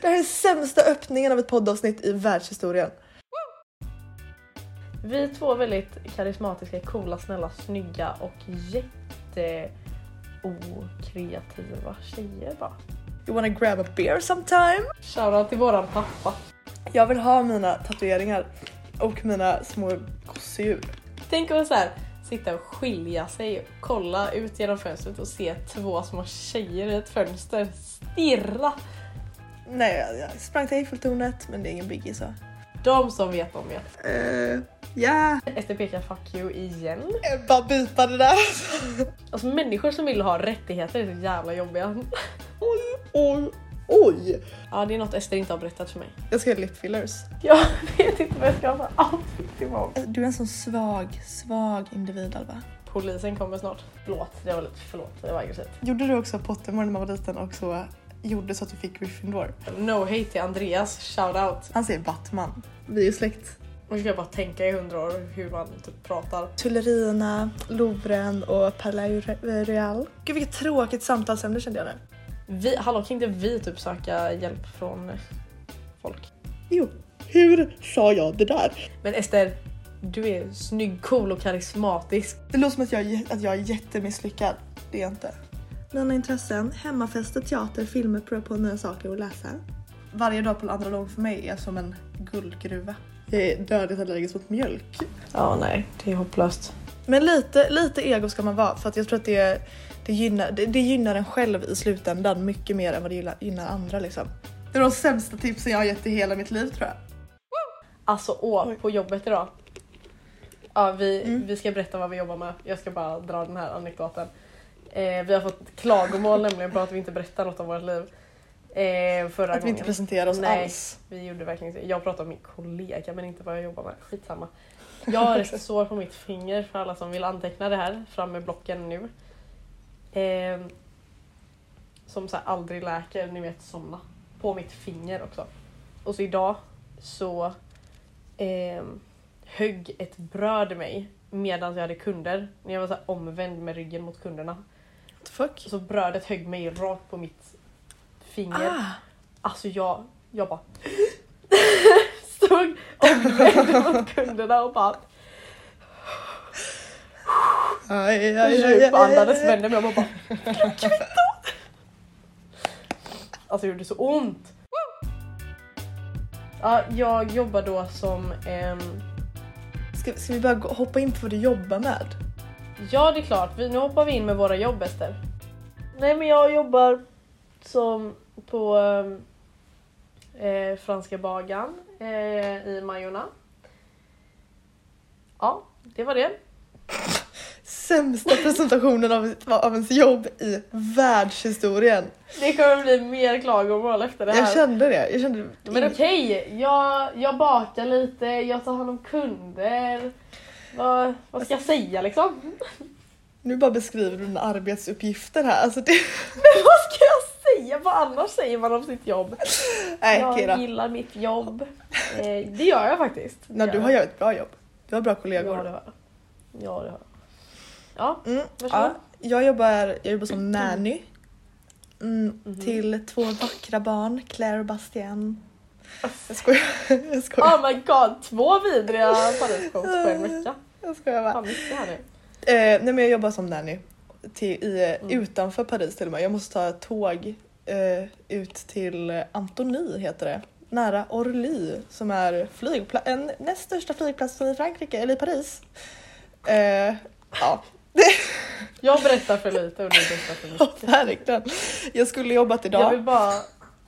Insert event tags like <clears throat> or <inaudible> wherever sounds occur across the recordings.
Det här är sämsta öppningen av ett poddavsnitt i världshistorien. Vi är två väldigt karismatiska, coola, snälla, snygga och jätte okreativa tjejer bara. You wanna grab a beer sometime? Shoutout till våran pappa. Jag vill ha mina tatueringar och mina små gosedjur. Tänk att så här, sitta och skilja sig, kolla ut genom fönstret och se två små tjejer i ett fönster stirra. Nej, jag, jag sprang till Eiffeltornet men det är ingen biggie så. De som vet, de vet. Uh, ja. SD pekar fuck you igen. Bara bipa det där. Alltså människor som vill ha rättigheter är så jävla jobbiga. <laughs> Oj, oj, oj. Ja det är något Ester inte har berättat för mig. Jag ska göra lip fillers. Jag vet inte vad jag ska ha för outfit imorgon. Du är en sån svag, svag individ Alva. Polisen kommer snart. Förlåt, det var lite förlåt, det var aggressivt. Gjorde du också Pottermore när man var liten och så gjorde så att du fick Gryffindor? No hate till Andreas, shout out. Han säger Batman. Vi är ju släkt. Ska jag bara tänka i hundra år hur man typ pratar. Tullerierna, Louvren och Palais Royal. Gud vilket tråkigt samtalsämne kände jag nu. Vi, hallå kan inte vi typ söka hjälp från folk? Jo, hur sa jag det där? Men Ester, du är snygg, cool och karismatisk. Det låter som att jag, är- att jag är jättemisslyckad. Det är jag inte. Mina intressen, hemmafester, teater, filmer, prova på nya saker och läsa. Varje dag på andra lång för mig är som en guldgruva. Jag är dödligt allergisk mot mjölk. Ja, nej, det är hopplöst. Men lite, lite ego ska man vara för att jag tror att det, det, gynnar, det, det gynnar en själv i slutändan mycket mer än vad det gynnar, gynnar andra liksom. Det är de sämsta tipsen jag har gett i hela mitt liv tror jag. Alltså åh, Oj. på jobbet idag. Ja, vi, Mm. vi ska berätta vad vi jobbar med. Jag ska bara dra den här anekdoten. Eh, vi har fått klagomål nämligen på att vi inte berättar något om vårt liv. Eh, förra Att vi inte presenterar oss Nej. alls. Vi gjorde verkligen inte Jag pratade om min kollega men inte vad jag jobbar med. Skitsamma. <laughs> Jag har ett sår på mitt finger för alla som vill anteckna det här. Fram med blocken nu. Eh, som så här aldrig läker, ni vet såna. På mitt finger också. Och så idag så eh, högg ett bröd mig medan jag hade kunder. När jag var så omvänd med ryggen mot kunderna. Fuck? Så brödet högg mig rakt på mitt finger. Ah, Alltså jag, jag bara <laughs> stod omvänd mot kunderna och bara djupandades, vände mig och bara kvitto! Alltså det gjorde så ont. Ja, jag jobbar då som ehm, Ska, ska vi bara hoppa in på vad du jobbar med? Ja det är klart, vi, nu hoppar vi in med våra jobb Ester. Nej men jag jobbar som på ehm, eh, Franska bagan eh, i Majorna. Ja, det var det. Sämsta presentationen av, av ens jobb i världshistorien. Det kommer bli mer klagomål efter det här. Jag kände det. Jag kände Men okej, jag, jag bakar lite, jag tar hand om kunder. Vad, vad ska jag säga liksom? Nu bara beskriver du dina arbetsuppgifter här. Alltså det... <laughs> vad ska jag säga? Vad annars säger man om sitt jobb? Nej jag då. gillar mitt jobb. Eh, det gör jag faktiskt. Det Nej, gör du har gjort ett bra jobb. Du har bra Ja det kollegor. har jag. Ja det har. Ja, Mm. Ja, jag, jobbar, jag jobbar som nanny. Mm, Mhm. Till två vackra barn, Claire och Bastien. Jag skojar. <laughs> Jag skojar. Oh my god, två vidriga Parisquotes på en vecka. Jag skojar bara. Fan mycket här nu. Eh, nej men jag jobbar som nanny. Till, i, Mm. Utanför Paris till och med. Jag måste ta ett tåg eh, ut till Antony heter det. Nära Orly som är flygpla- en näst största flygplatsen i Frankrike, eller i Paris. Eh, ja, <laughs> Jag berättar för lite och du berättar för mycket. verkligen. Jag skulle jobbat Jag idag. vill bara,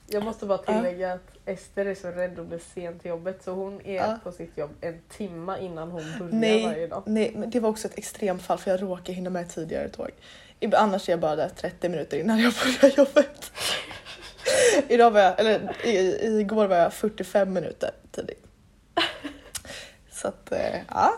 jag måste bara Ja. tillägga att Ester är så rädd att bli sen till jobbet så hon är Ja. på sitt jobb en timma innan hon börjar Nej. varje dag. Nej, men det var också ett extremfall för jag råkade hinna med tidigare tåg. Annars är jag bara där 30 minuter innan jag börjar jobbet. <laughs> Idag var jag, eller i, igår var jag 45 minuter tidig. Så att, eh, ja.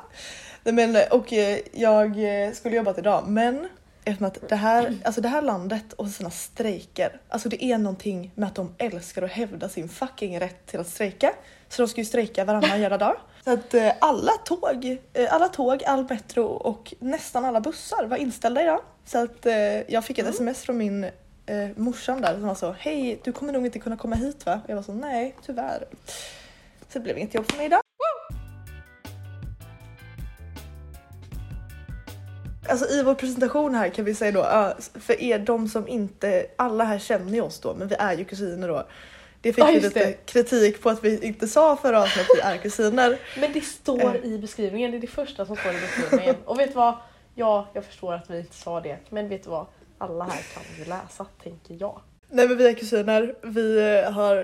Men, och eh, jag skulle jobbat idag men eftersom att det här, alltså det här landet och sina strejker, alltså det är någonting med att de älskar att hävda sin fucking rätt till att strejka. Så de ska ju strejka varannan jävla dag. Så att eh, alla tåg, eh, alla tåg, all metro och nästan alla bussar var inställda idag. Så att eh, jag fick ett Mm. sms från min eh, morsan där som var så hej du kommer nog inte kunna komma hit va? Och jag var så nej tyvärr. Så det blev inget jobb för mig idag. Alltså i vår presentation här kan vi säga då, för er de som inte, alla här känner ju oss då men vi är ju kusiner då. Det fick Ja, vi lite det. kritik på att vi inte sa förra avsnittet att vi är kusiner. Men det står Eh. i beskrivningen, det är det första som står i beskrivningen. Och vet du vad? Ja, jag förstår att vi inte sa det, men vet du vad? Alla här kan ju läsa, tänker jag. Nej men vi är kusiner, vi eh, har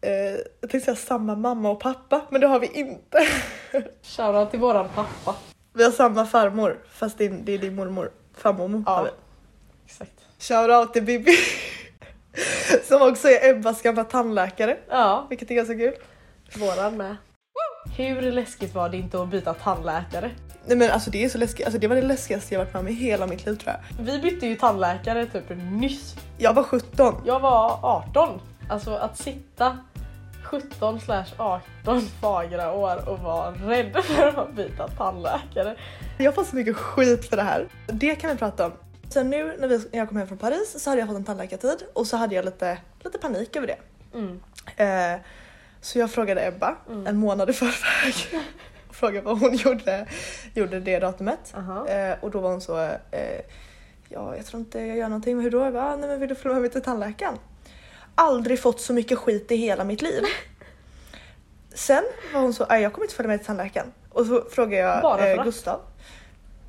eh, jag tänkte säga samma mamma och pappa men det har vi inte. <laughs> Shoutout till våran pappa. Vi har samma farmor fast det är, det är din mormor. Farmormor Ja. har vi. Exakt. Shoutout till Bibi. <laughs> Som också är Ebbas gamla tandläkare. Ja, Vilket är ganska kul. våran med. Hur läskigt var det inte att byta tandläkare? Nej men alltså det är så läskigt, alltså det var det läskigaste jag varit med om i hela mitt liv tror jag. Vi bytte ju tandläkare typ nyss. Jag var 17. Jag var 18. Alltså att sitta 17 slash 18 fagra år och vara rädd för att byta tandläkare. Jag får så mycket skit för det här. Det kan vi prata om. Sen nu när, vi, när jag kom hem från Paris så hade jag fått en tandläkartid och så hade jag lite, lite panik över det. Mm. Eh, så jag frågade Ebba Mm. en månad i förväg. och frågade vad hon gjorde, gjorde det datumet. Aha. Eh, och då var hon så, eh, ja jag tror inte jag gör någonting, men hur då? Jag bara, "Ah, nej men vill du följa med mig till tandläkaren? Aldrig fått så mycket skit i hela mitt liv. Sen var hon så, jag kommer inte följa med till tandläkaren. Och så frågade jag Bara eh? Gustav.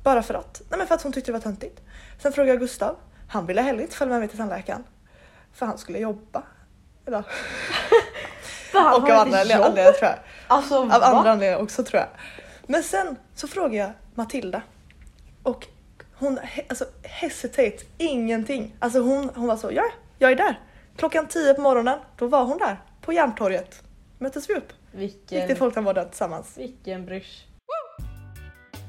Bara för att. Nej men för att hon tyckte det var töntigt. Sen frågade jag Gustav. Han ville heller inte följa med mig till tandläkaren. För han skulle jobba. Eller, <laughs> För han och av andra anledningar tror jag. Alltså Av va? andra anledningar också tror jag. Men sen så frågade jag Matilda och hon alltså, hesitate ingenting. Alltså hon, hon var så, ja, jag är där. Klockan 10 på morgonen, då var hon där på Järntorget. Möttes vi upp. Gick till Vilken, folktandvården tillsammans. vilken brysch.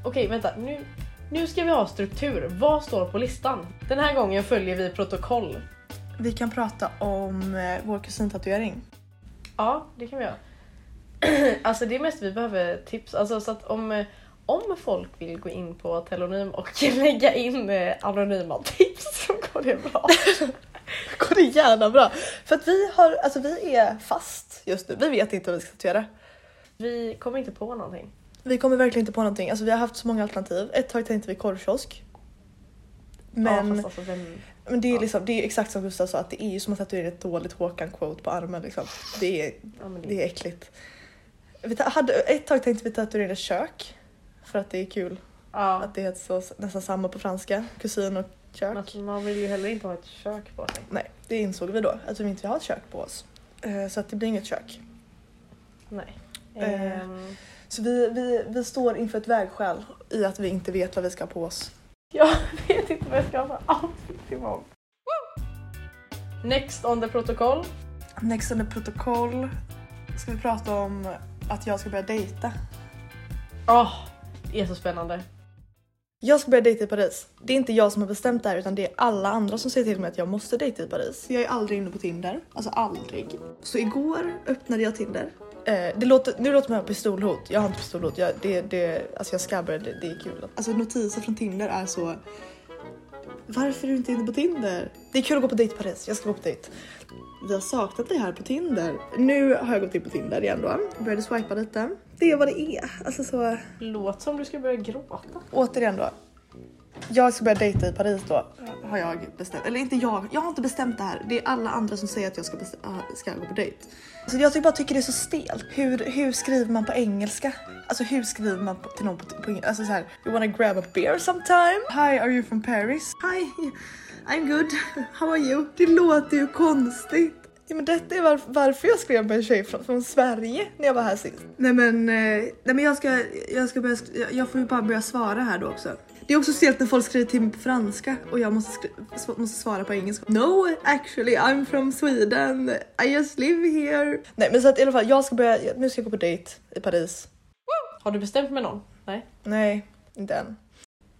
Okej vänta, nu, nu ska vi ha struktur. Vad står på listan? Den här gången följer vi protokoll. Vi kan prata om eh, vår kusintatuering. Ja, det kan vi göra. <clears throat> alltså det är mest vi behöver tips. Alltså så att om, eh, om folk vill gå in på Telonym och <laughs> lägga in eh, anonyma tips så går det bra. <laughs> går det gärna bra. För att vi har, alltså vi är fast just nu. Vi vet inte vad vi ska tatuera. Vi kommer inte på någonting. Vi kommer verkligen inte på någonting. Alltså vi har haft så många alternativ. Ett tag tänkte vi korvkiosk. Men, Ja, alltså, vem... men det, är ja. liksom, det är exakt som Gustav sa, att det är ju som att tatuera ett dåligt Håkan-quote på armen. Liksom. Det, är, ja, det... det är äckligt. Vi hade, ett tag tänkte vi tatuera kök. För att det är kul ja. att det heter så, nästan samma på franska. Kusin och kök. Men man vill ju heller inte ha ett kök på sig. Nej, det insåg vi då. Att vi inte vill ha ett kök på oss. Eh, Så att det blir inget kök. Nej. Ehm, Så vi, vi, vi står inför ett vägskäl i att vi inte vet vad vi ska ha på oss. jag vet inte vad jag ska ha för outfit imorgon. Next on the protocol. Next on the protokoll ska vi prata om att jag ska börja dejta. Åh, det är så spännande. Jag ska börja dejta i Paris. Det är inte jag som har bestämt det här utan det är alla andra som säger till mig att jag måste dejta i Paris. Jag är aldrig inne på Tinder. Alltså aldrig. Så igår öppnade jag Tinder. Eh, det låter, nu låter man pistolhot. Jag har inte pistolhot. Jag, det, det, alltså jag skabbar, det, det är kul. Alltså notiser från Tinder är så... Varför är du inte inne på Tinder? Det är kul att gå på dejt i Paris. Jag ska gå på dejt. Vi har saknat dig här på Tinder. Nu har jag gått in på Tinder igen då. Började swipa lite. Det är vad det är. Alltså så... Låt som du ska börja gråta. återigen då. Jag ska börja dejta i Paris då, har jag bestämt. Eller inte jag, jag har inte bestämt det här. Det är alla andra som säger att jag ska, ah, ska gå på dejt. Så jag tycker bara tycker det är så stelt. Hur, hur skriver man på engelska? Alltså hur skriver man på, till någon på, på engelska? Alltså så här, you wanna grab a beer sometime? Hi, are you from Paris? Hi, I'm good. How are you? Det låter ju konstigt. Ja, men detta är var, varför jag skrev med en tjej från, från Sverige när jag var här sist. Nej men, eh, nej, men jag, ska, jag, ska börja, jag- får ju bara börja svara här då också. Det är också stelt när folk skriver till mig på franska och jag måste, måste svara på engelska. No, actually I'm from Sweden. I just live here. Nej men så att i alla fall, jag ska börja, nu ska jag gå på dejt i Paris. Har du bestämt med någon? Nej. Nej, inte än.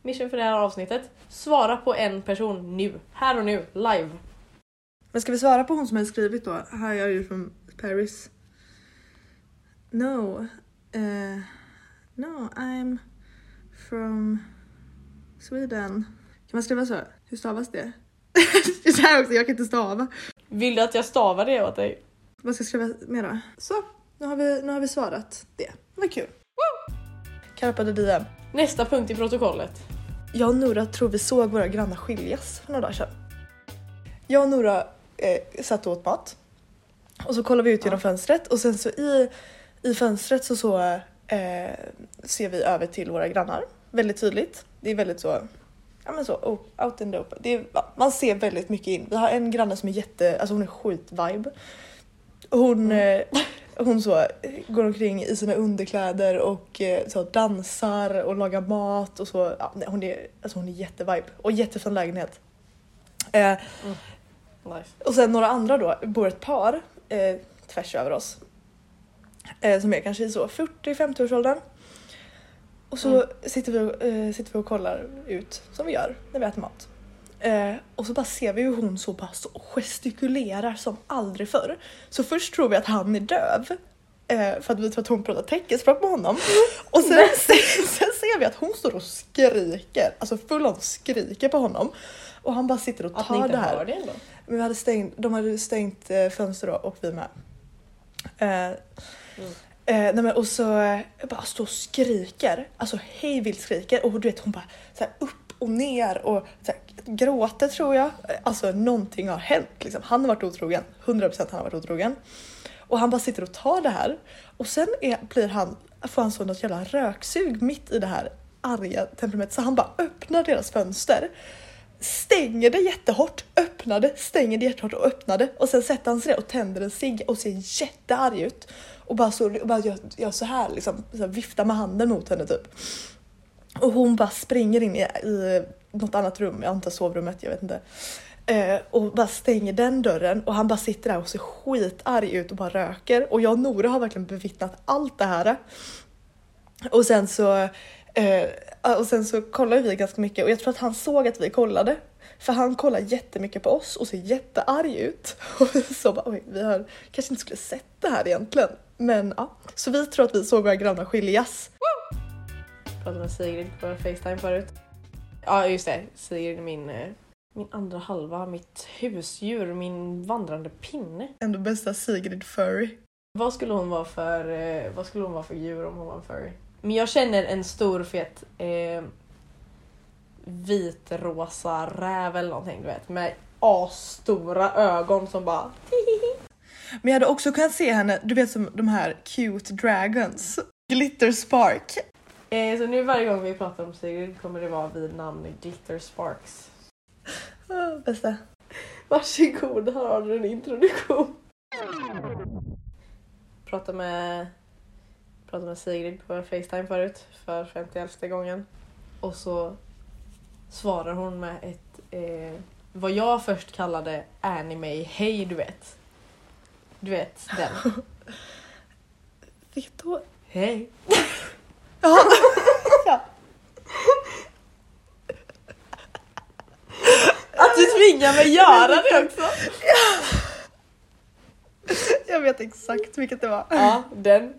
Mission för det här avsnittet. Svara på en person nu. Här och nu. Live. Men ska vi svara på hon som har skrivit då? Hi, are you from Paris? No. Uh, no, I'm from Sweden. Kan man skriva så? Hur stavas det? <laughs> det här också, jag kan inte stava. Vill du att jag stavar det åt dig? Vad ska jag skriva mer då? Så, nu har vi, nu har vi svarat det. Vad kul. Carpe diem. Nästa punkt i protokollet. Jag och Nora tror vi såg våra grannar skiljas för några dagar sedan. Jag och Nora eh, satt och åt mat. Och så kollar vi ut genom fönstret och sen så i, i fönstret så, så eh, ser vi över till våra grannar. Väldigt tydligt. Det är väldigt så, ja men så, o- out in the open. Det är, man ser väldigt mycket in. Vi har en granne som är jätte, alltså hon är skit-vibe. Hon, eh, <laughs> hon så, eh, går omkring i sina underkläder och eh, så, dansar och lagar mat och så. Ja, hon, är, alltså hon är jättevibe och jättefin lägenhet. Eh, Nice. och sen några andra då, bor ett par eh, tvärs över oss. Eh, som är kanske i så 40-50 årsåldern. Och så Mm. sitter, vi och, eh, sitter vi och kollar ut som vi gör när vi äter mat. Eh, och så bara ser vi hur hon så bara så gestikulerar som aldrig förr. Så först tror vi att han är döv. Eh, för att vi tror att hon pratar teckenspråk med honom. Och sen, sen, sen ser vi att hon står och skriker, alltså full on skriker på honom. Och han bara sitter och Att ni tar inte det här. hör det ändå. Men vi hade stängt, de hade stängt eh, fönster då och vi med. Eh, eh, nej men, och så eh, bara står och skriker, alltså hej vilt skriker och du vet hon bara så här, upp och ner och så här, gråter tror jag. Alltså någonting har hänt liksom. Han har varit otrogen, 100% han har varit otrogen. Och han bara sitter och tar det här och sen är, blir han, får han så något jävla röksug mitt i det här arga temperamentet så han bara öppnar deras fönster stänger det jättehårt, öppnar det, stänger det jättehårt och öppnar det och sen sätter han sig ner och tänder en cigg och ser jättearg ut och bara, så, och bara gör, gör så här liksom, så här, viftar med handen mot henne typ. Och hon bara springer in i, i något annat rum, jag antar sovrummet, jag vet inte. Eh, och bara stänger den dörren och han bara sitter där och ser skitarg ut och bara röker och jag och Nora har verkligen bevittnat allt det här. Och sen så Eh, och sen så kollar vi ganska mycket och jag tror att han såg att vi kollade. För han kollar jättemycket på oss och ser jättearg ut. <laughs> Och vi så bara, oj, vi har, kanske inte skulle sett det här egentligen. Men ja, så vi tror att vi såg våra grannar skiljas. Pratade med Sigrid på Facetime förut. Ja just det, Sigrid min, eh, min andra halva, mitt husdjur, min vandrande pinne. Ändå bästa Sigrid Furry. Vad skulle hon vara för, eh, vad skulle hon vara för djur om hon var en furry? Men jag känner en stor fet eh, vitrosa räv eller någonting du vet med asstora ögon som bara Men jag hade också kunnat se henne, du vet som de här cute dragons. Glitter Spark. Eh, Så nu varje gång vi pratar om Sigrid kommer det vara vid namn Glitter Sparks. Oh, bästa. Varsågod, här har du en introduktion. Pratade med, pratade med Sigrid på Facetime förut för 51 gången. Och så svarar hon med ett, eh, vad jag först kallade anime hej du vet. Du vet den. <laughs> Vilket då? Hej. Ja. ja. Att du tvingar mig göra det också! Jag vet exakt vilket det var. Ja, den.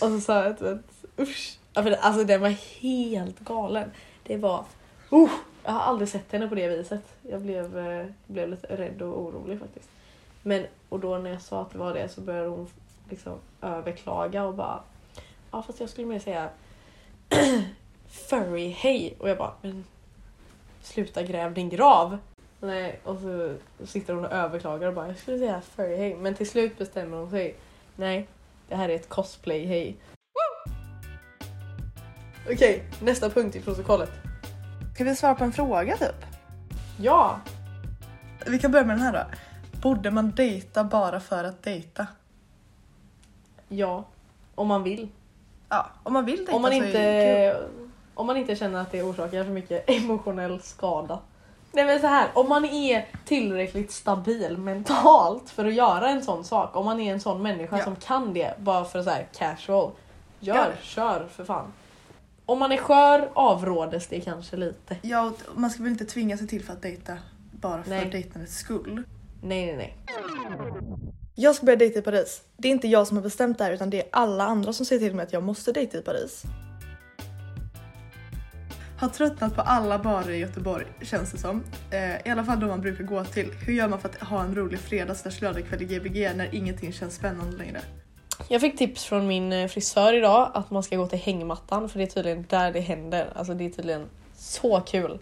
Och så sa jag att, att usch. Alltså den var helt galen. Det var... Uh, jag har aldrig sett henne på det viset. Jag blev, eh, blev lite rädd och orolig faktiskt. Men, och då när jag sa att det var det så började hon liksom överklaga och bara... Ja fast jag skulle mer säga furry hej. Och jag bara men sluta gräv din grav. Nej, och så sitter hon och överklagar och bara jag skulle säga furry hej. Men till slut bestämmer hon sig. Nej, det här är ett cosplay hej. Okej, nästa punkt i protokollet. Ska vi svara på en fråga typ? Ja! Vi kan börja med den här då. Borde man dejta bara för att dejta? Ja. Om man vill. Ja, om man vill dejta Om man, så är det kul. inte, om man inte känner att det orsakar för mycket <laughs> emotionell skada. Nej men så här, om man är tillräckligt stabil mentalt för att göra en sån sak, om man är en sån människa Ja. som kan det bara för så här casual, gör, Gör kör för fan. Om man är skör avrådes det kanske lite. Ja, man ska väl inte tvinga sig till för att dejta bara för Nej. dejtandets skull. Nej nej nej. Jag ska börja dejta i Paris. Det är inte jag som har bestämt det här utan det är alla andra som säger till mig att jag måste dejta i Paris. har tröttnat på alla barer i Göteborg känns det som. Eh, I alla fall de man brukar gå till. Hur gör man för att ha en rolig fredags lördagkväll i Gbg när ingenting känns spännande längre? Jag fick tips från min eh, frisör idag att man ska gå till hängmattan för det är tydligen där det händer. Alltså det är tydligen så kul.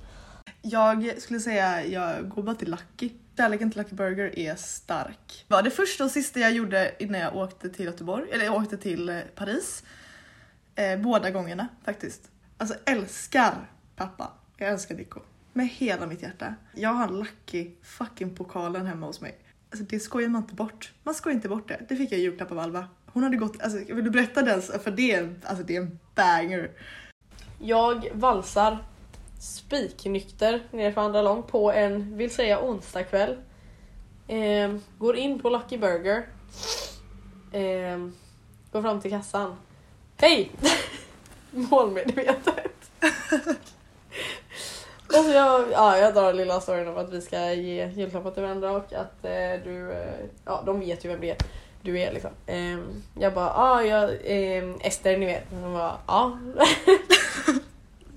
Jag skulle säga jag går bara till Lucky. Kärleken till Lucky Burger är stark. Det var det första och sista jag gjorde innan jag åkte till Göteborg, eller jag åkte till eh, Paris. Eh, båda gångerna faktiskt. Alltså älskar pappa. Jag älskar Nico. Med hela mitt hjärta. Jag har Lucky fucking pokalen hemma hos mig. Alltså det skojar man inte bort. Man skojar inte bort det. Det fick jag i julklapp av Alva. Hon hade gått, alltså vill du berätta den? För det är, alltså det är en banger. Jag valsar spiknykter nerför andra lång på en, vill säga onsdagkväll. Eh, går in på Lucky Burger. Eh, går fram till kassan. Hej! <laughs> Målmedvetet. <laughs> och så jag, ja, jag drar lilla storyn om att vi ska ge julklappar till varandra och att eh, du, eh, ja de vet ju vem det är du är liksom. Eh, jag bara, ah, jag, eh, Ester ni vet. Hon bara, ja.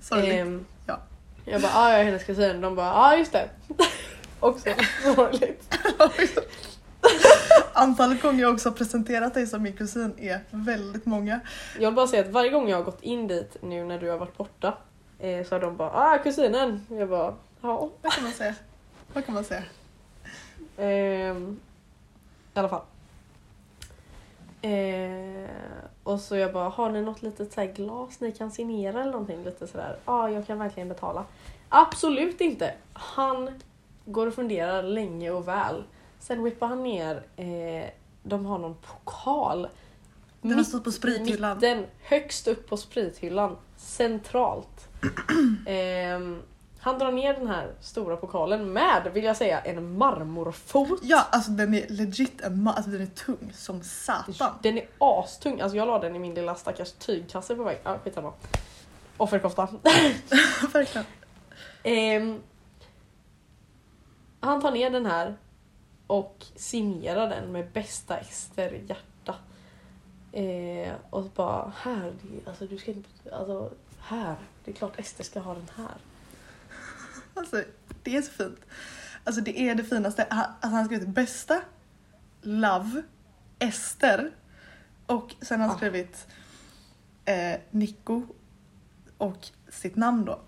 <laughs> Sorgligt. Ja. Jag bara, ah, jag är hennes kusin. De bara, ja ah, just det. <laughs> Också sorgligt. <laughs> Antalet gånger jag också har presenterat dig som min kusin är väldigt många. Jag vill bara säga att varje gång jag har gått in dit nu när du har varit borta eh, så har de bara, ah kusinen. Jag bara, ja. Vad kan man säga? Vad kan man säga? Ehm, I alla fall. Eh, och så jag bara, har ni något litet så här glas ni kan signera eller någonting? Lite sådär, ja ah, jag kan verkligen betala. Absolut inte! Han går och funderar länge och väl. Sen whippar han ner, eh, de har någon pokal. Den har stått på sprithyllan. mitten, högst upp på sprithyllan, centralt. <clears throat> Ehm, han drar ner den här stora pokalen med, vill jag säga, en marmorfot. Ja, alltså den är legit en alltså den är tung som satan. Den är astung, alltså jag la den i min lilla stackars tygkasse på väg. Ja, skitsamma. Offerkofta. <laughs> Verkligen. Ehm, han tar ner den här och signerar den med bästa Ester hjärta. Eh, och bara, här, alltså du ska inte, alltså här, det är klart Ester ska ha den här. Alltså det är så fint. Alltså det är det finaste. Alltså, han har skrivit bästa, love, Ester och sen har han Ah. skrivit eh, Nico och sitt namn då.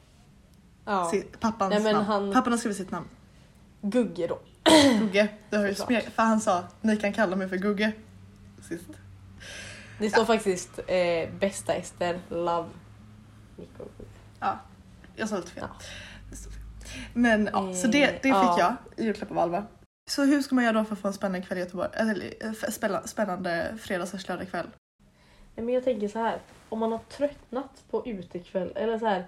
Ja. Sitt, pappans Nej, namn. han- Pappan har skrivit sitt namn. Gugge då. Gugge. Det har ju smek, för han sa ni kan kalla mig för Gugge. Sist. Det står faktiskt eh, bästa Ester, love, Nico. Ja, jag sa lite fel. Ja. Men ja, så det, det fick Ja. jag i julklapp av Alva. Så hur ska man göra då för att få en spännande kväll i Göteborg? Eller eh, spännande, spännande fredags lördag kväll? Nej, men jag tänker så här. Om man har tröttnat på utekväll eller så här.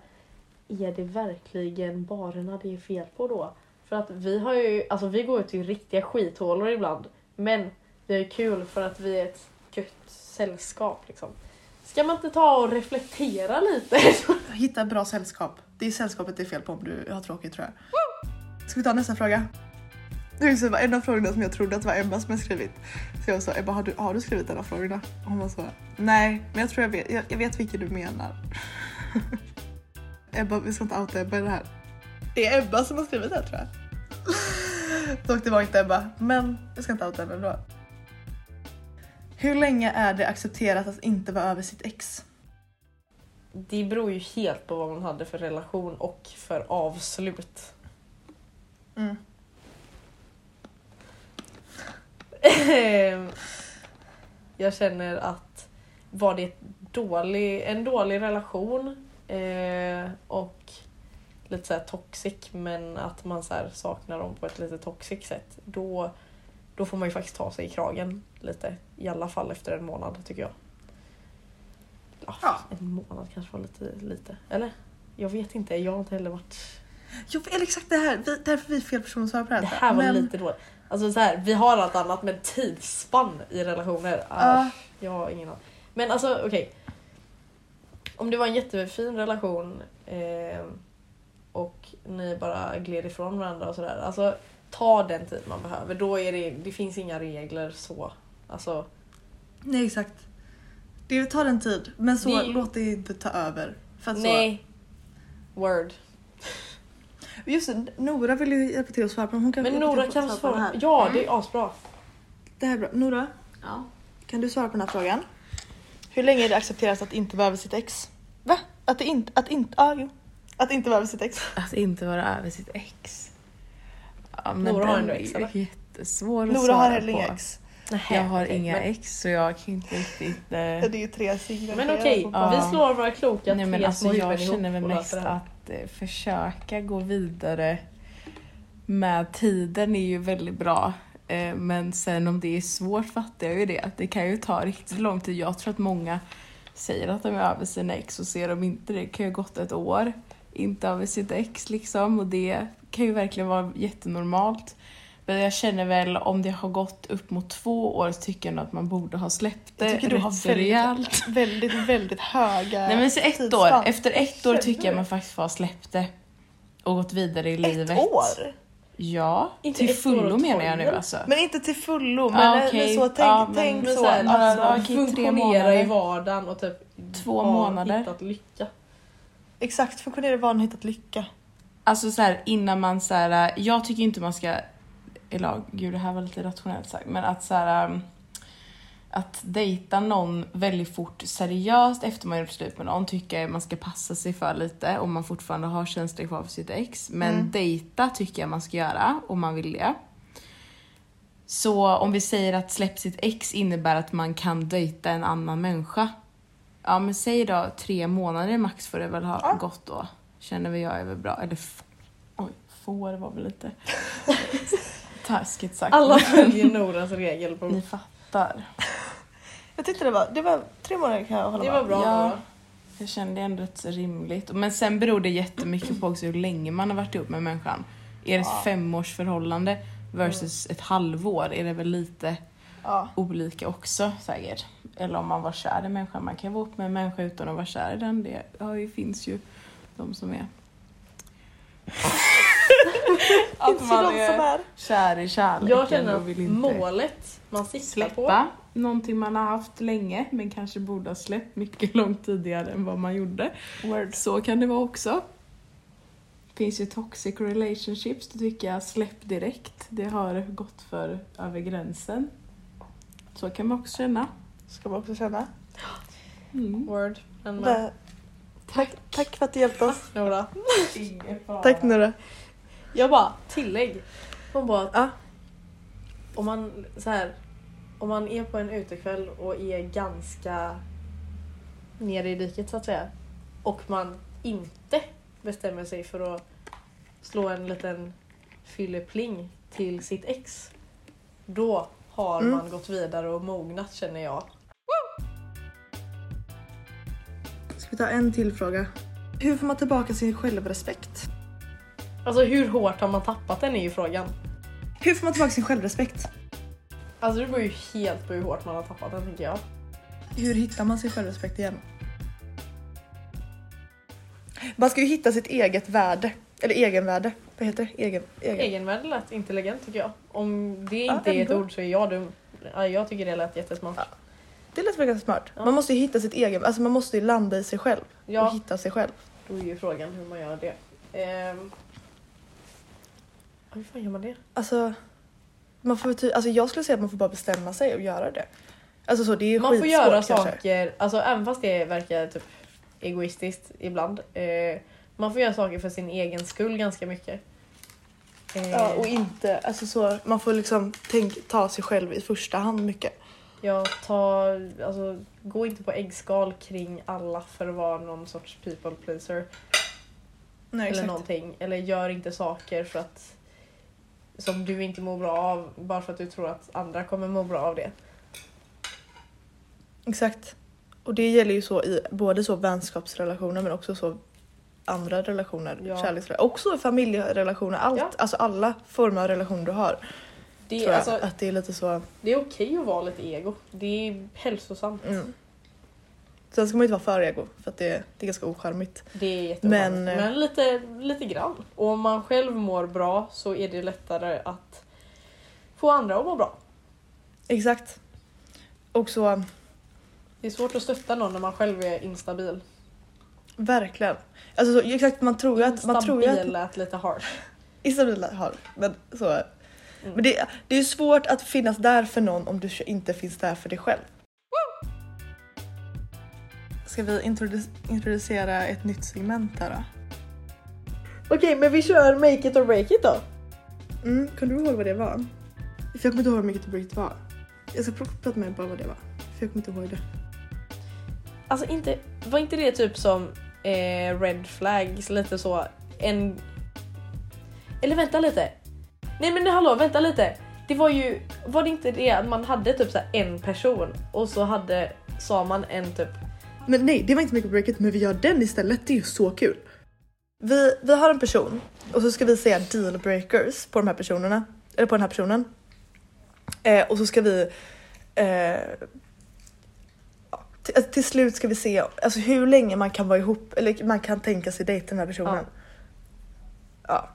Är det verkligen barerna det är fel på då? För att vi har ju, alltså vi går ut i riktiga skithålor ibland. Men vi ju kul för att vi är ett gött sällskap liksom. Ska man inte ta och reflektera lite? Hitta bra sällskap. Det är sällskapet det är fel på om du har tråkigt tror jag. Ska vi ta nästa fråga? Det också en av frågorna som jag trodde att det var Ebba som hade skrivit. Så jag sa Ebba har du, har du skrivit av frågorna? Och hon var så nej men jag tror jag vet, jag, jag vet vilken du menar. <laughs> Ebba, vi ska inte outa Ebba i det här. Det är Ebba som har skrivit det här, tror jag. <laughs> Dock det var inte Ebba, men jag ska inte outa henne ändå. Hur länge är det accepterat att inte vara över sitt ex? Det beror ju helt på vad man hade för relation och för avslut. Mm. Ehm, jag känner att var det dålig, en dålig relation eh, och lite så här toxic men att man så saknar dem på ett lite toxic sätt då, då får man ju faktiskt ta sig i kragen lite. I alla fall efter en månad tycker jag. Ja, Ja. En månad kanske var lite lite. Eller? Jag vet inte, jag har inte heller varit Jo, eller exakt det här. Vi, därför vi är fel person att svara på det här. Det här var Men- lite dåligt. Alltså så här, vi har allt annat men tidsspann i relationer. Ja. Äh, jag har ingen aning. Men alltså okej. Om det var en jättefin relation eh, och ni bara gled ifrån varandra och sådär. Alltså ta den tid man behöver. Då är det, det finns inga regler så. Alltså, Nej exakt. Det tar en tid men så Det låt det inte ta över. För att så, nej. Word. Just det, Nora vill ju hjälpa till att svara på dem. Hon kan Men Nora kan att på den svara. här. Ja, det är asbra. Det här är bra. Nora, Ja. kan du svara på den här frågan? Hur länge är det accepterat att inte vara över sitt ex? Va? Att det inte... Att inte... Ah, jo. Att inte vara över sitt ex. Att inte vara över sitt ex. Ja, men Nora har ändå ex, eller? jättesvår att Nora svara har heller på. inga ex. Jag har okej, inga men, ex så jag kan inte riktigt... Eh... Det är ju tre signaler. Men okej, Ja. vi slår våra kloka Nej men alltså jag känner väl mest att eh, försöka gå vidare med tiden är ju väldigt bra. Eh, men sen om det är svårt fattar jag ju det. att Det kan ju ta riktigt lång tid. Jag tror att många säger att de är över sina ex och ser de inte det. Det kan ju ha gått ett år inte över sitt ex liksom och det kan ju verkligen vara jättenormalt. Men jag känner väl om det har gått upp mot två år så tycker jag nog att man borde ha släppt det Jag tycker du har väldigt-. Väldigt, väldigt höga Nej men så ett tidsspann. år, efter ett år tycker jag man faktiskt får ha släppt det. Och gått vidare i livet. Ett år? Ja, Inte till ett fullo menar jag nu alltså. Men inte till fullo. Men, men okej. så tänk, Ja, men- tänk Men så. så här, alltså, tre funktionera i vardagen och typ Två månader. hittat lycka. Exakt, funktionera i vardagen hittat lycka. Alltså så här, innan man så här, jag tycker inte man ska, eller ja, gud det här var lite rationellt sagt, men att så här, um, att dejta någon väldigt fort seriöst efter man gjort slut med någon tycker jag man ska passa sig för lite om man fortfarande har känslor kvar för sitt ex. Men Mm. dejta tycker jag man ska göra om man vill det. Så om vi säger att släpp sitt ex innebär att man kan dejta en annan människa. Ja men säg då tre månader max får det väl ha Ja. gått då. Känner vi jag är väl bra. Eller oj, får var väl lite <laughs> taskigt sagt. Alla följer Noras regel. På... Ni fattar. <laughs> Jag tyckte det var, det var tre månader kan jag hålla Det var bra Ja. Jag kände ändå rätt så rimligt. Men sen beror det jättemycket på också hur länge man har varit ihop med människan. Är det ett Ja. femårsförhållande versus ett halvår är det väl lite Ja. olika också säkert. Eller om man var kär i människan. Man kan vara ihop med en människa utan att vara kär i den. Det ja, det finns ju de som är. Att man är är. kär i kärleken Jag känner och att vill inte målet man siktar på. släppa någonting man har haft länge men kanske borde ha släppt mycket långt tidigare än vad man gjorde. Word. Så kan det vara också. finns ju toxic relationships, då tycker jag släpp direkt. Det har gått för över gränsen. Så kan man också känna. Ska man också känna. Mm. Word. Det- Tack, tack för att du hjälpte oss. Nora. Tack Nora. Jag bara, tillägg. Hon bara, Ja. om man så här, om man är på en utekväll och är ganska nere i diket så att säga och man inte bestämmer sig för att slå en liten fyllepling till sitt ex då har Mm. man gått vidare och mognat känner jag. Ska vi ta en till fråga? Hur får man tillbaka sin självrespekt? Alltså hur hårt har man tappat den är ju frågan. Hur får man tillbaka sin självrespekt? Alltså det beror ju helt på hur hårt man har tappat den tänker jag. Hur hittar man sin självrespekt igen? Man ska ju hitta sitt eget värde. Eller egenvärde. Vad heter det? Egen, egen. Egenvärde lät intelligent tycker jag. Om det Ja, inte är ett ord så är jag dum. Ja, jag tycker det lät jättesmart. Ja. Det lät väl ganska smart. Ja. Man måste ju hitta sitt egen, alltså man måste ju landa i sig själv. Och Ja, hitta sig själv. då är ju frågan hur man gör det. Ehm. Hur fan gör man det? Alltså, man får ty- alltså jag skulle säga att man får bara bestämma sig och göra det. Alltså så, det är Man får göra kanske. saker, alltså även fast det verkar typ egoistiskt ibland. Eh, man får göra saker för sin egen skull ganska mycket. Eh, Ja, och inte, alltså så, man får liksom tänk, ta sig själv i första hand mycket. Jag tar, alltså, gå inte på äggskal kring alla för att vara någon sorts people pleaser. Nej, eller exakt. någonting. Eller gör inte saker för att som du inte mår bra av bara för att du tror att andra kommer må bra av det. Exakt. Och det gäller ju så i både så vänskapsrelationer men också så andra relationer, Ja. kärleksrelationer, också familjerelationer, allt, Ja. alltså alla former av relationer du har. Det tror är, jag, alltså, att det är lite så. det är okej att vara lite ego. Det är hälsosamt. Mm. Sen ska man ju inte vara för ego för att det, det är ganska ocharmigt. Det är jättebra. Men- Men, lite, lite grann. Och om man själv mår bra så är det lättare att få andra att må bra. Exakt. Och så, Det är svårt att stötta någon när man själv är instabil. Verkligen. Alltså så, exakt, man tror ju att... Man tror ju att lät lite hard. <laughs> Isabella har, men så. Men det, det är ju svårt att finnas där för någon om du inte finns där för dig själv. Ska vi introdu- introducera ett nytt segment här då? Okej, men vi kör make it or break it då. Mm, kan du ihåg vad det var? För jag kommer inte ihåg hur mycket det break var. Jag ska pr- prata med bara vad det var. För jag kommer inte ihåg det. Alltså inte, var inte det typ som eh, red flags, lite så en... Eller vänta lite. Nej men hallå, vänta lite. Det var ju, var det inte det att man hade typ så här en person och så hade, sa man en typ Men nej, det var inte mycket breaket men vi gör den istället. Det är ju så kul. Vi, vi har en person och så ska vi säga deal breakers på de här personerna. Eller på den här personen. Eh, och så ska vi... Eh, ja, till, till slut ska vi se alltså, hur länge man kan vara ihop eller man kan tänka sig dejta den här personen. Ja.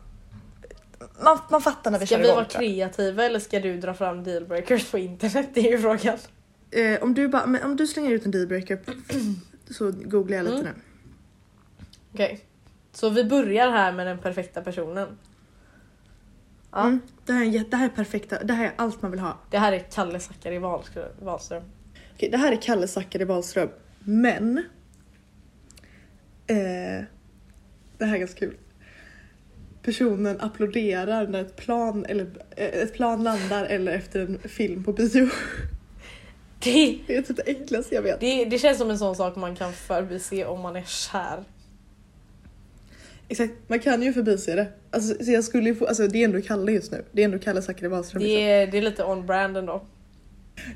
Man, man fattar när vi Ska kör vi igång. vara tror jag. kreativa eller ska du dra fram dealbreakers på internet? Det är ju frågan. Eh, om, du bara, men om du slänger ut en dealbreaker så googlar jag lite Mm. nu. Okej. Så vi börjar här med den perfekta personen. Ja. Mm, det, här är, det här är perfekta, det här är allt man vill ha. Det här är Kalle Zackari Wahlström. Wahlström. Okej, det här är Kalle Zackari Wahlström, men... Eh, det här är ganska kul. Personen applåderar när ett plan, eller, eh, ett plan landar eller efter en film på bio. <laughs> Det, Det är typ det äckligaste jag vet. det, det känns som en sån sak man kan förbise om man är kär. Exakt, man kan ju förbise det. Alltså, så jag skulle ju få, alltså, det är ändå Kalle just nu. Det är ändå Kalle Zackari Wahlström. Det liksom. är, det är lite on brand ändå.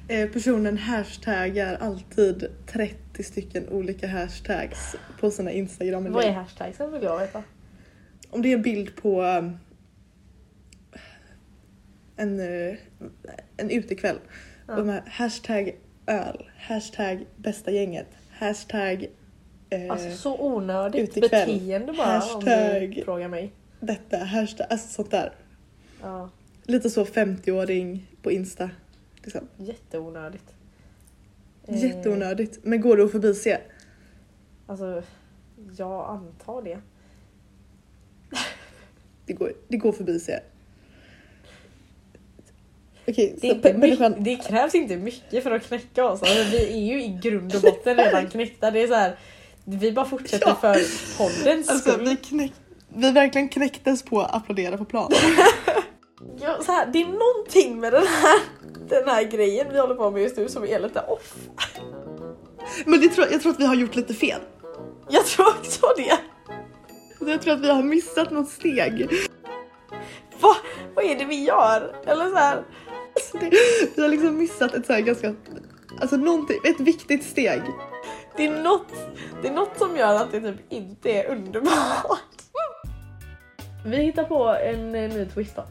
Eh, personen hashtaggar alltid 30 stycken olika hashtags på sina Instagram. Vad är hashtagsen vill jag veta. Om det är en bild på um, en, uh, en utekväll. Ja. De här hashtag öl, hashtag bästa gänget, hashtag eh, Alltså så onödigt utekväll. beteende bara om du Hashtag. frågar mig. detta, hashtag, alltså sånt där. Ja, Lite så 50-åring på Insta. Liksom. jätteonödigt. Eh, Jätteonödigt. Men går det att förbise? Alltså, jag antar det. Det går, det går att förbise. Okej, Det, så människan... det krävs inte mycket för att knäcka oss. Alltså, vi är ju i grund och botten <laughs> redan knäckta. Det är så här, vi bara fortsätter Ja. för poddens Alltså skull. vi, knäck, vi verkligen knäcktes på att applådera på plan. <laughs> Ja, så här, det är någonting med den här, den här grejen vi håller på med just nu som är lite off. Men det tror, jag tror att vi har gjort lite fel. Jag tror också det. Jag tror att vi har missat något steg. Va? Vad är det vi gör? Eller så här, Alltså <laughs> det, vi har liksom missat ett så här ganska, alltså någonting, ett viktigt steg. det, är något, det är något som gör att det typ inte är underbart. Vi hittar på en eh, ny twist då.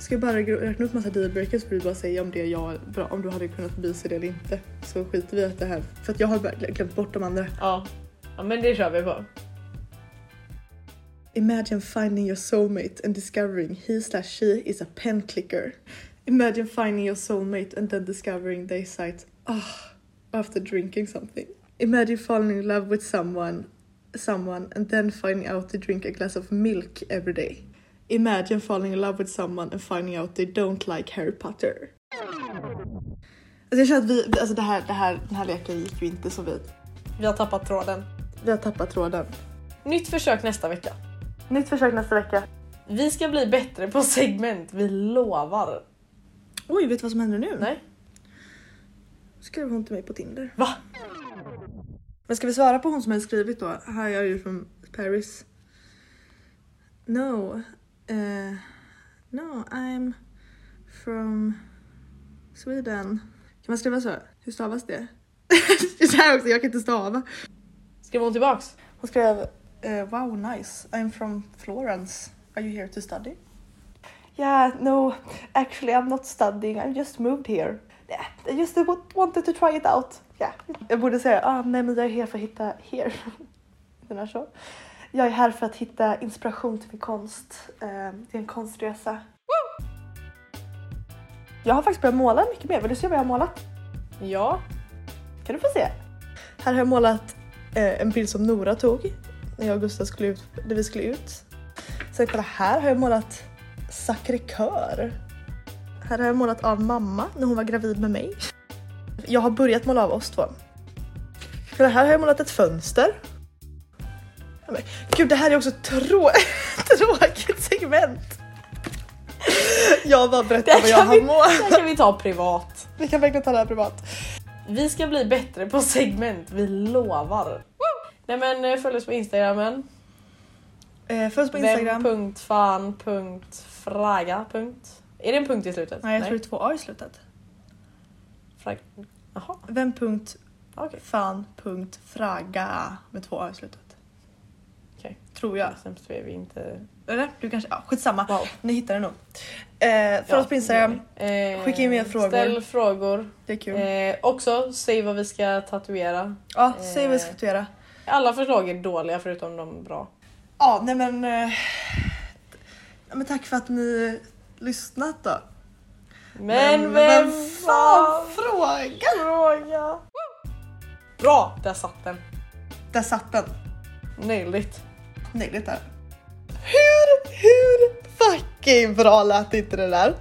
Ska jag bara räkna upp massa dealbreakers för du bara säga om det är jag bra, om du hade kunnat förbise det eller inte. Så skiter vi i att det här, för att jag har bara glömt bort de andra. Ja. ja, men det kör vi på. Imagine finding your soulmate and discovering he slash she is a pen clicker. Imagine finding your soulmate and then discovering they cite ah after drinking something. Imagine falling in love with someone someone and then finding out they drink a glass of milk every day. Imagine falling in love with someone and finding out they don't like Harry Potter. Alltså jag känner att vi, alltså det här, det här, den här leken gick ju inte så vi, Vi har tappat tråden. vi har tappat tråden. Nytt försök nästa vecka. Nytt försök nästa vecka. Vi ska bli bättre på segment, vi lovar. Oj, vet du vad som händer nu? Nej? skrev hon till mig på Tinder. Va? Men ska vi svara på hon som har skrivit då? Hi, are you from Paris? No. Uh, no, I'm from Sweden. Kan man skriva så? Hur stavas det? <laughs> det här också, jag kan inte stava. Skrev hon tillbaks? Hon skrev eh, Wow, nice. I'm from Florence. Are you here to study? Yeah, no, actually I'm not studying. I just moved here. Yeah, I just wa- wanted to try it out. Yeah. Jag borde säga, ah, nej men jag är här för att hitta here. <laughs> Den är så. Jag är här för att hitta inspiration till min konst. Det är en konstresa. Jag har faktiskt börjat måla mycket mer. Vill du se vad jag har målat? Ja. Kan du få se? Här har jag målat eh, en bild som Nora tog när jag och Gustav skulle ut, när vi skulle ut. Sen kolla här har jag målat Sacré Coeur. Här har jag målat av mamma när hon var gravid med mig. Jag har börjat måla av oss två. Kolla här har jag målat ett fönster. Men, Gud det här är också trå <laughs> tråkigt segment. Jag bara berättar vad jag har målat. Det här kan vi ta privat. <laughs> Vi kan verkligen ta det här privat. Vi ska bli bättre på segment, vi lovar. Nej men eh, följ oss på instagramen. Eh, Följ oss på Instagram. Punkt. Är det en punkt i slutet? Nej jag tror det är två A i slutet. Frag... Jaha, med två A i slutet. Okej. Tror jag. sämst är vi inte. Eller? Du kanske, ja skitsamma. Wow. Ni hittar det nog. Eh, följ oss på Instagram. Eh, Skicka in mer frågor. Ställ frågor. Det är kul. Eh, också, säg vad vi ska tatuera. ja, säg vad vi ska eh, göra. Alla förslag är dåliga förutom de bra. Ja, nej men... Eh, men tack för att ni lyssnat då. Men, vem fan frågar? fråga? Bra, där satt den. Där satt den. Nailed it. Negligt där. Hur, hur fucking bra lät inte det där?